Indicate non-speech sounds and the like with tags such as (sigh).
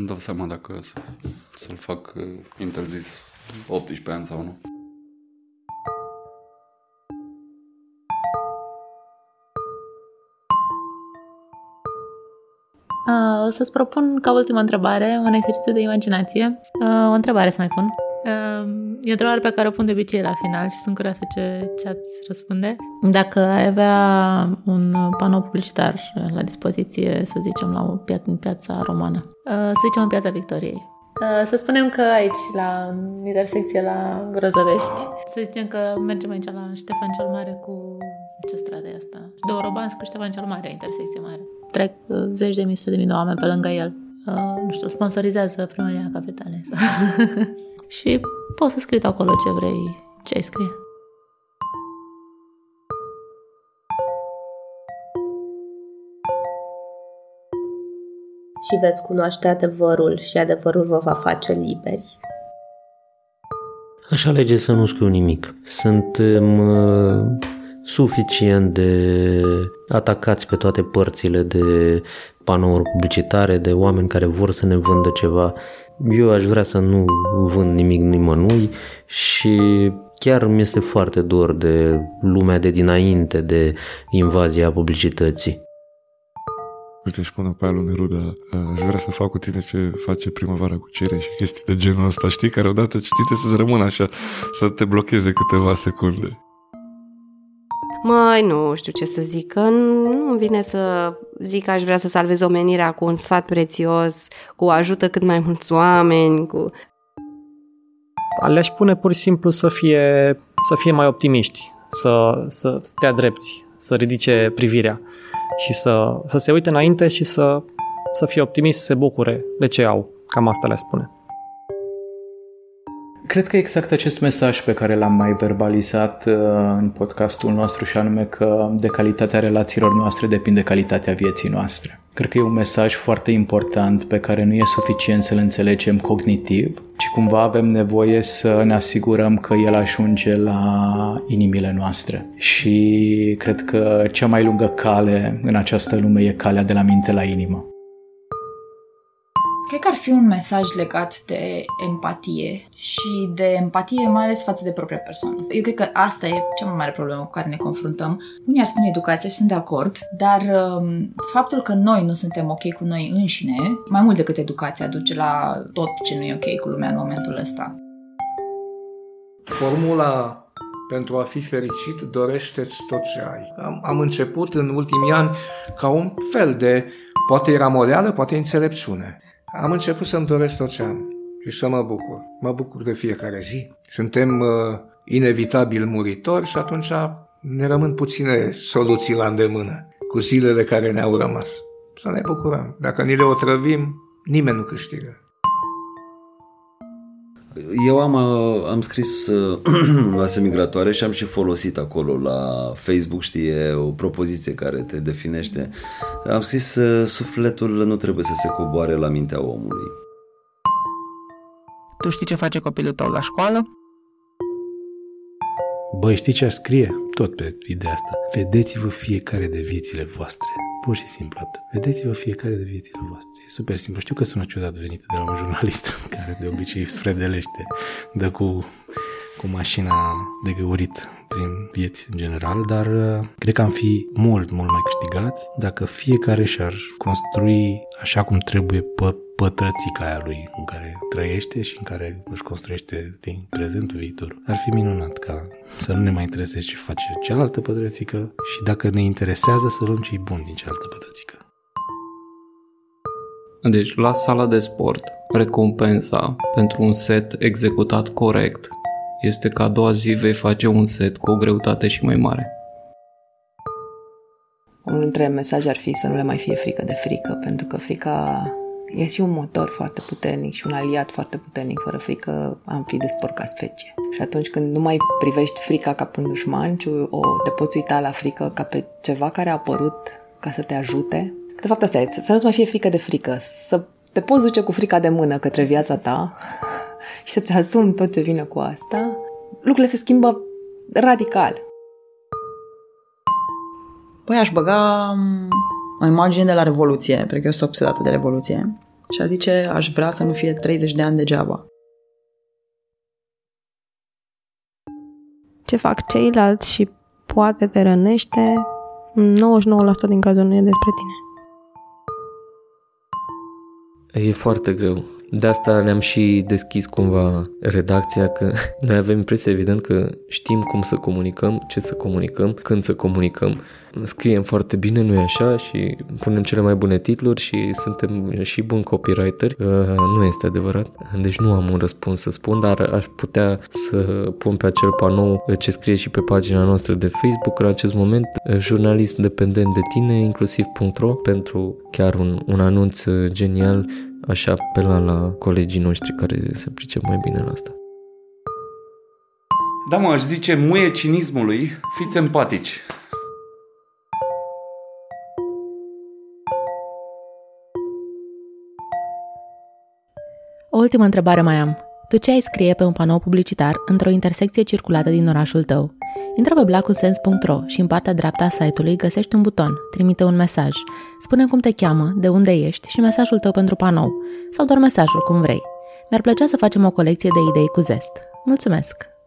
Nu dau seama dacă să-l fac uh, interzis 18 ani sau nu. Uh, o să-ți propun ca ultima întrebare un exercițiu de imaginație. Uh, o întrebare să mai pun. Uh, e o întrebare pe care o pun de obicei la final și sunt curioasă ce, ce ați răspunde. Dacă ai avea un panou publicitar la dispoziție, să zicem, la o pia- în piața romană, uh, să zicem în piața Victoriei, Uh, să spunem că aici, la intersecție la Grozăvești, să zicem că mergem aici la Ștefan cel Mare cu ce stradă e asta? Dorobansk cu Ștefan cel Mare, intersecție mare. Trec uh, zeci de mii, sute de mii de oameni pe lângă el. Uh, nu știu, sponsorizează primăria capitalei. (laughs) și poți să scrii acolo ce vrei, ce ai scrie. și veți cunoaște adevărul și adevărul vă va face liberi. Aș alege să nu scriu nimic. Suntem uh, suficient de atacați pe toate părțile de panouri publicitare, de oameni care vor să ne vândă ceva. Eu aș vrea să nu vând nimic nimănui și chiar mi este foarte dor de lumea de dinainte de invazia publicității. Uite, își pune pe aia lui Neruda, aș vrea să fac cu tine ce face primăvara cu cere și chestii de genul ăsta, știi, care odată citite să-ți rămână așa, să te blocheze câteva secunde. Mai nu știu ce să zic, că nu vine să zic că aș vrea să salvez omenirea cu un sfat prețios, cu ajută cât mai mulți oameni, cu... Le-aș pune pur și simplu să fie, să fie mai optimiști, să, să stea drepți, să ridice privirea și să, să se uite înainte și să, să fie optimist, să se bucure de ce au. Cam asta le spune. Cred că exact acest mesaj pe care l-am mai verbalizat uh, în podcastul nostru și anume că de calitatea relațiilor noastre depinde calitatea vieții noastre. Cred că e un mesaj foarte important pe care nu e suficient să-l înțelegem cognitiv, ci cumva avem nevoie să ne asigurăm că el ajunge la inimile noastre. Și cred că cea mai lungă cale în această lume e calea de la minte la inimă. Cred că ar fi un mesaj legat de empatie și de empatie mai ales față de propria persoană. Eu cred că asta e cea mai mare problemă cu care ne confruntăm. Unii ar spune educația și sunt de acord, dar um, faptul că noi nu suntem ok cu noi înșine, mai mult decât educația, duce la tot ce nu e ok cu lumea în momentul ăsta. Formula pentru a fi fericit, dorește-ți tot ce ai. Am, am început în ultimii ani ca un fel de, poate era moreală, poate înțelepciune am început să-mi doresc tot ce am și să mă bucur. Mă bucur de fiecare zi. Suntem uh, inevitabil muritori și atunci ne rămân puține soluții la îndemână cu zilele care ne-au rămas. Să ne bucurăm. Dacă ni le otrăvim, nimeni nu câștigă. Eu am, uh, am scris uh, (clears throat) la semigratoare și am și folosit acolo la Facebook, știi, o propoziție care te definește. Am scris uh, sufletul nu trebuie să se coboare la mintea omului. Tu știi ce face copilul tău la școală? Băi, știi ce aș scrie? Tot pe ideea asta. Vedeți-vă fiecare de viețile voastre. Pur și simplu atât. Vedeți-vă fiecare de viețile voastre. E super simplu. Știu că sună ciudat venit de la un jurnalist (laughs) care de obicei sfredelește, dă cu, cu mașina de găurit prin vieți în general, dar uh, cred că am fi mult, mult mai câștigați dacă fiecare și-ar construi așa cum trebuie pe pătrățica aia lui în care trăiește și în care își construiește din prezentul viitor. Ar fi minunat ca să nu ne mai intereseze ce face cealaltă pătrățică și dacă ne interesează să luăm ce bun din cealaltă pătrățică. Deci, la sala de sport, recompensa pentru un set executat corect este că a doua zi vei face un set cu o greutate și mai mare. Unul dintre mesaje ar fi să nu le mai fie frică de frică, pentru că frica e și un motor foarte puternic și un aliat foarte puternic. Fără frică am fi de sport ca specie. Și atunci când nu mai privești frica ca pe un dușman, ci o, te poți uita la frică ca pe ceva care a apărut ca să te ajute. De fapt asta e, să nu-ți mai fie frică de frică, să te poți duce cu frica de mână către viața ta (laughs) și să-ți asumi tot ce vine cu asta, lucrurile se schimbă radical. Păi aș băga o imagine de la Revoluție, pentru că eu sunt obsedată de Revoluție. și a zice aș vrea să nu fie 30 de ani degeaba. Ce fac ceilalți și poate te rănește, 99% din cazuri nu e despre tine. E foarte greu. De asta ne-am și deschis cumva redacția, că (laughs) noi avem impresia evident că știm cum să comunicăm, ce să comunicăm, când să comunicăm. Scriem foarte bine, nu e așa, și punem cele mai bune titluri și suntem și buni copywriteri. Uh, nu este adevărat. Deci nu am un răspuns să spun, dar aș putea să pun pe acel panou ce scrie și pe pagina noastră de Facebook în acest moment, jurnalism dependent de tine, inclusiv.ro, pentru chiar un, un anunț genial aș apela la colegii noștri care se pricep mai bine la asta. Da, mă, aș zice muie cinismului, fiți empatici. O ultimă întrebare mai am. Tu ce ai scrie pe un panou publicitar într-o intersecție circulată din orașul tău? Intră pe blacusens.ro și în partea dreapta a site-ului găsești un buton, trimite un mesaj, spune cum te cheamă, de unde ești și mesajul tău pentru panou, sau doar mesajul, cum vrei. Mi-ar plăcea să facem o colecție de idei cu zest. Mulțumesc!